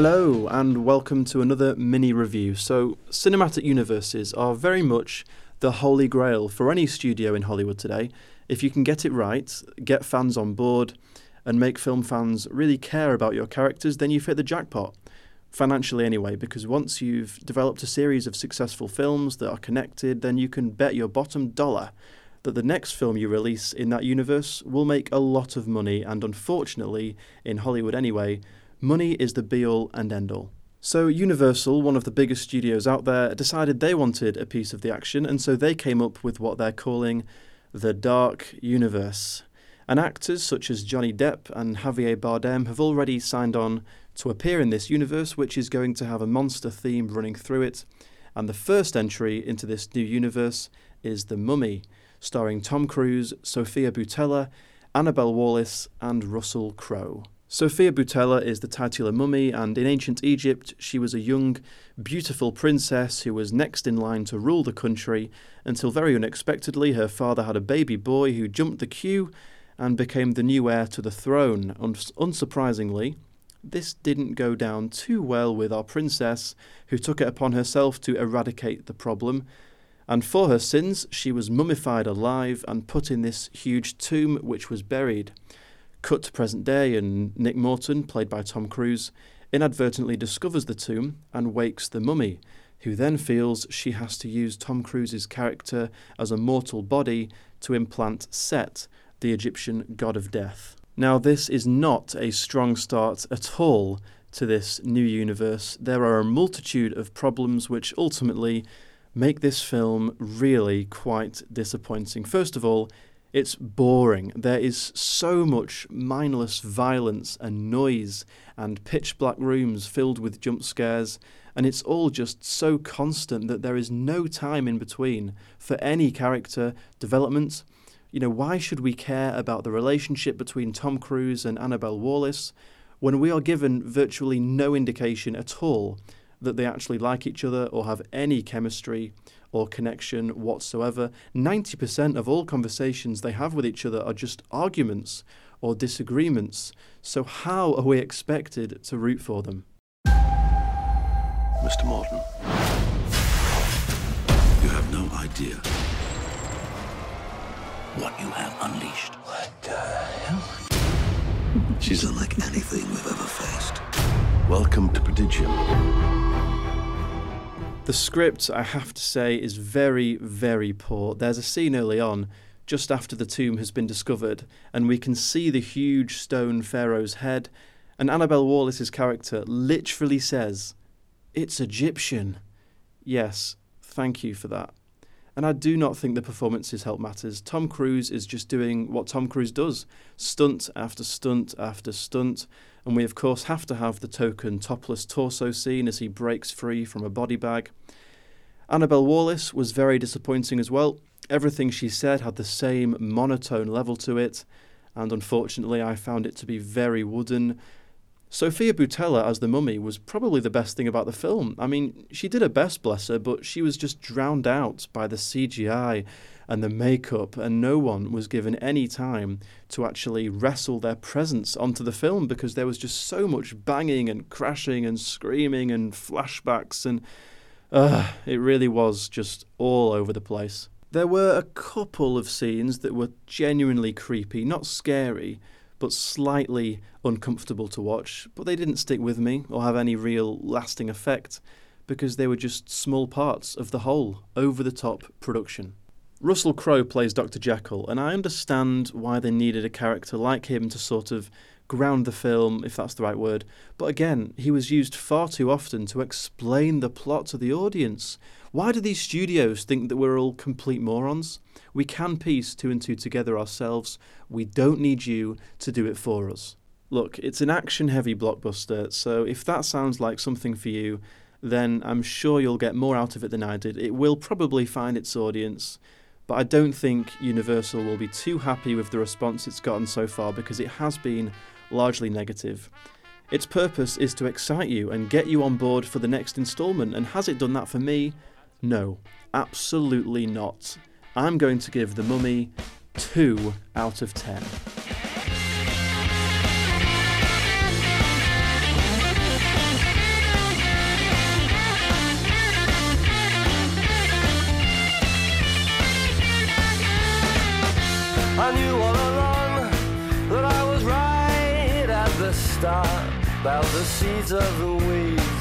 Hello, and welcome to another mini review. So, cinematic universes are very much the holy grail for any studio in Hollywood today. If you can get it right, get fans on board, and make film fans really care about your characters, then you've hit the jackpot. Financially, anyway, because once you've developed a series of successful films that are connected, then you can bet your bottom dollar that the next film you release in that universe will make a lot of money, and unfortunately, in Hollywood anyway, money is the be all and end all. So, Universal, one of the biggest studios out there, decided they wanted a piece of the action, and so they came up with what they're calling the Dark Universe. And actors such as Johnny Depp and Javier Bardem have already signed on to appear in this universe, which is going to have a monster theme running through it. And the first entry into this new universe is The Mummy, starring Tom Cruise, Sofia Boutella, Annabelle Wallis, and Russell Crowe. Sofia Boutella is the titular mummy, and in ancient Egypt, she was a young, beautiful princess who was next in line to rule the country until very unexpectedly her father had a baby boy who jumped the queue and became the new heir to the throne. unsurprisingly, this didn't go down too well with our princess, who took it upon herself to eradicate the problem. And for her sins, she was mummified alive and put in this huge tomb which was buried. Cut to present day, and Nick Morton, played by Tom Cruise, inadvertently discovers the tomb and wakes the mummy, who then feels she has to use Tom Cruise's character as a mortal body to implant Set, the Egyptian god of death. Now, this is not a strong start at all to this new universe. There are a multitude of problems which ultimately make this film really quite disappointing. First of all, it's boring. There is so much mindless violence and noise and pitch black rooms filled with jump scares, and it's all just so constant that there is no time in between for any character development. You know, why should we care about the relationship between Tom Cruise and Annabelle Wallis when we are given virtually no indication at all that they actually like each other or have any chemistry or connection whatsoever. 90% of all conversations they have with each other are just arguments or disagreements. So, how are we expected to root for them? Mr. Morton, you have no idea what you have unleashed. What the hell? She's unlike anything we've ever faced. Welcome to Prodigium. The script, I have to say, is very, very poor. There's a scene early on, just after the tomb has been discovered, and we can see the huge stone pharaoh's head, and Annabelle Wallis's character literally says, It's Egyptian. Yes, thank you for that. And I do not think the performances help matters. Tom Cruise is just doing what Tom Cruise does stunt after stunt after stunt. And we, of course, have to have the token topless torso scene as he breaks free from a body bag. Annabelle Wallis was very disappointing as well. Everything she said had the same monotone level to it, and unfortunately, I found it to be very wooden, Sofia Boutella as the mummy was probably the best thing about the film. I mean, she did her best, bless her, but she was just drowned out by the CGI and the makeup, and no one was given any time to actually wrestle their presence onto the film because there was just so much banging and crashing and screaming and flashbacks, and uh, it really was just all over the place. There were a couple of scenes that were genuinely creepy, not scary but slightly uncomfortable to watch. But they didn't stick with me or have any real lasting effect because they were just small parts of the whole over the top production. Russell Crowe plays Dr. Jekyll, and I understand why they needed a character like him to sort of ground the film, if that's the right word. But again, he was used far too often to explain the plot to the audience. Why do these studios think that we're all complete morons? We can piece two and two together ourselves. We don't need you to do it for us. Look, it's an action heavy blockbuster, so if that sounds like something for you, then I'm sure you'll get more out of it than I did. It will probably find its audience, but I don't think Universal will be too happy with the response it's gotten so far because it has been largely negative. Its purpose is to excite you and get you on board for the next instalment, and has it done that for me? No, absolutely not. I'm going to give The Mummy 2 out of 10. I knew all along that I was right at the start about the seeds of the weeds.